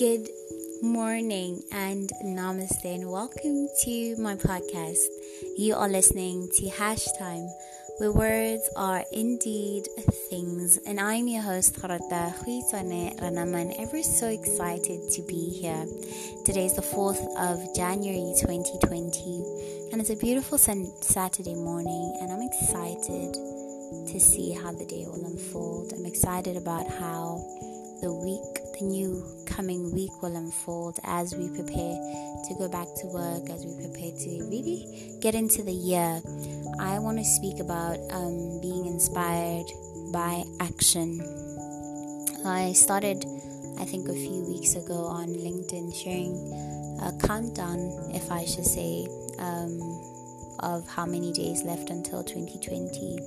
Good morning and namaste, and welcome to my podcast. You are listening to Hash Time, where words are indeed things. And I'm your host, Kharata Khwisane Ranaman, ever so excited to be here. Today is the 4th of January 2020, and it's a beautiful Saturday morning, and I'm excited to see how the day will unfold. I'm excited about how the week, new coming week will unfold as we prepare to go back to work, as we prepare to really get into the year. I want to speak about um, being inspired by action. I started, I think, a few weeks ago on LinkedIn sharing a countdown, if I should say, um, of how many days left until 2020.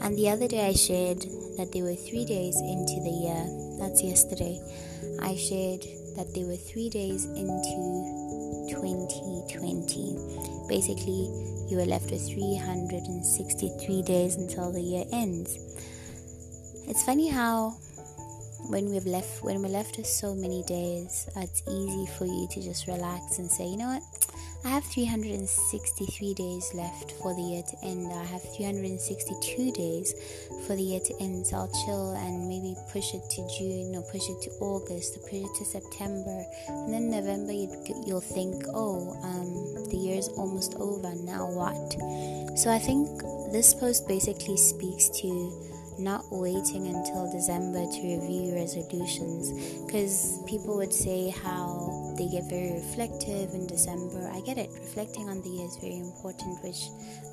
And the other day I shared that there were three days into the year that's yesterday, I shared that there were three days into 2020. Basically, you were left with 363 days until the year ends. It's funny how when we've left when we're left with so many days, it's easy for you to just relax and say, you know what, I have 363 days left for the year to end. I have 362 days for the year to end. So I'll chill and maybe push it to June or push it to August or push it to September. And then November, you'll think, oh, um, the year is almost over. Now what? So I think this post basically speaks to not waiting until December to review resolutions because people would say how they get very reflective in December. I get it. Reflecting on the year is very important, which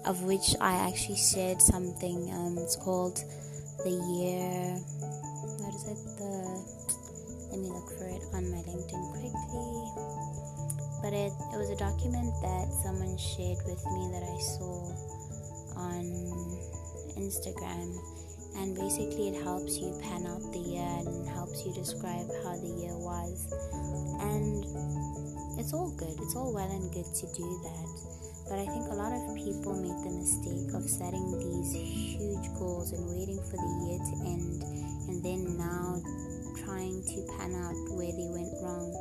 of which I actually shared something. Um, it's called the year. What is it? The let me look for it on my LinkedIn quickly. But it it was a document that someone shared with me that I saw on Instagram and basically it helps you pan out the year and helps you describe how the year was. And it's all good. It's all well and good to do that. But i think a lot of people make the mistake of setting these huge goals and waiting for the year to end and then now trying to pan out where they went wrong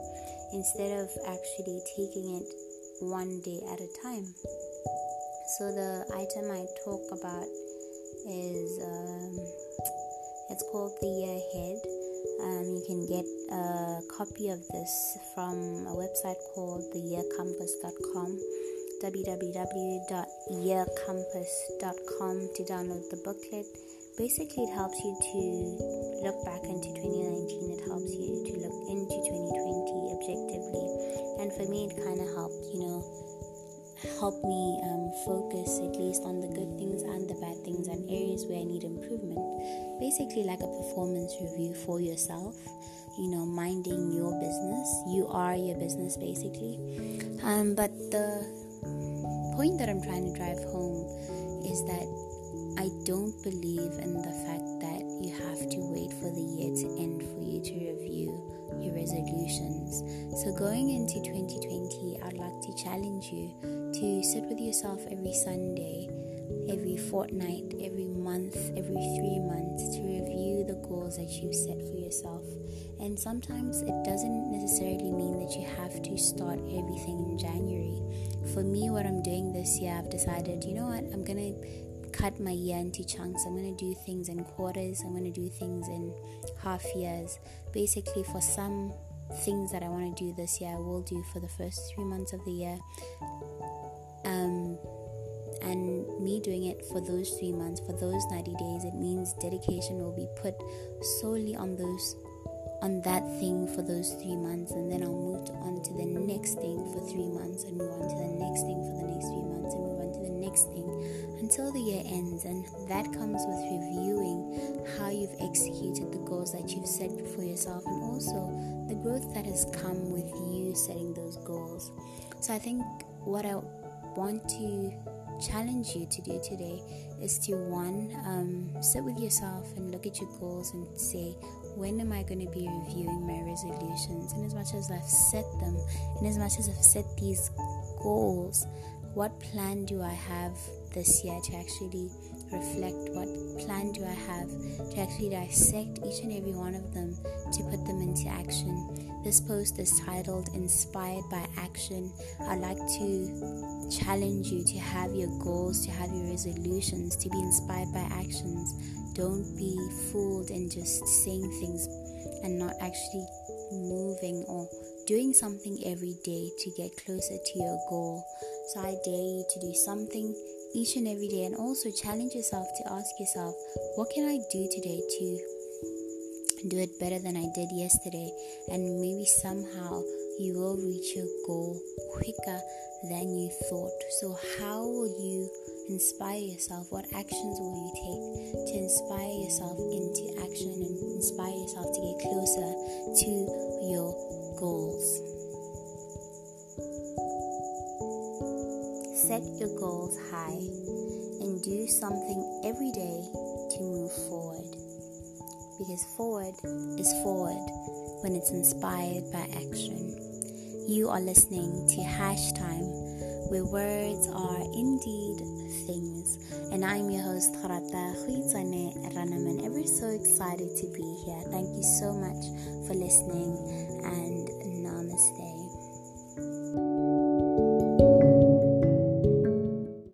instead of actually taking it one day at a time. So the item i talk about is um, it's called the year ahead. Um, you can get a copy of this from a website called theyearcompass.com www.yearcompass.com to download the booklet. Basically it helps you to look back into 2019 it helps you to look into 2020 objectively. And for me it kind of helped you know help me um, focus at least on the good things and the bad things and areas where I need improvement. Basically, like a performance review for yourself, you know, minding your business. You are your business, basically. Um, but the point that I'm trying to drive home is that I don't believe in the fact that you have to wait for the year to end for you to review your resolutions. So, going into 2020, I'd like to challenge you to sit with yourself every Sunday, every fortnight, every month, every three months to review the goals that you've set for yourself. And sometimes it doesn't necessarily mean that you have to start everything in January. For me, what I'm doing this year, I've decided, you know what, I'm gonna cut my year into chunks. I'm going to do things in quarters. I'm going to do things in half years. Basically, for some things that I want to do this year, I will do for the first three months of the year. Um, and me doing it for those three months, for those 90 days, it means dedication will be put solely on those on that thing for those three months and then I'll move on to the next thing for three months and move on to the next thing for the next until the year ends and that comes with reviewing how you've executed the goals that you've set for yourself and also the growth that has come with you setting those goals. So I think what I want to challenge you to do today is to one, um, sit with yourself and look at your goals and say, when am I going to be reviewing my resolutions? And as much as I've set them, and as much as I've set these goals, what plan do I have this year to actually reflect? What plan do I have to actually dissect each and every one of them to put them into action? This post is titled Inspired by Action. I'd like to challenge you to have your goals, to have your resolutions, to be inspired by actions. Don't be fooled in just saying things and not actually moving or doing something every day to get closer to your goal. So I dare you to do something each and every day and also challenge yourself to ask yourself, what can I do today to do it better than I did yesterday, and maybe somehow you will reach your goal quicker than you thought. So, how will you inspire yourself? What actions will you take to inspire yourself into action and inspire yourself to get closer to your Set your goals high and do something every day to move forward because forward is forward when it's inspired by action. You are listening to Hash Time, where words are indeed things. And I'm your host, Kharata Khwitsane Ranaman. Ever so excited to be here. Thank you so much for listening.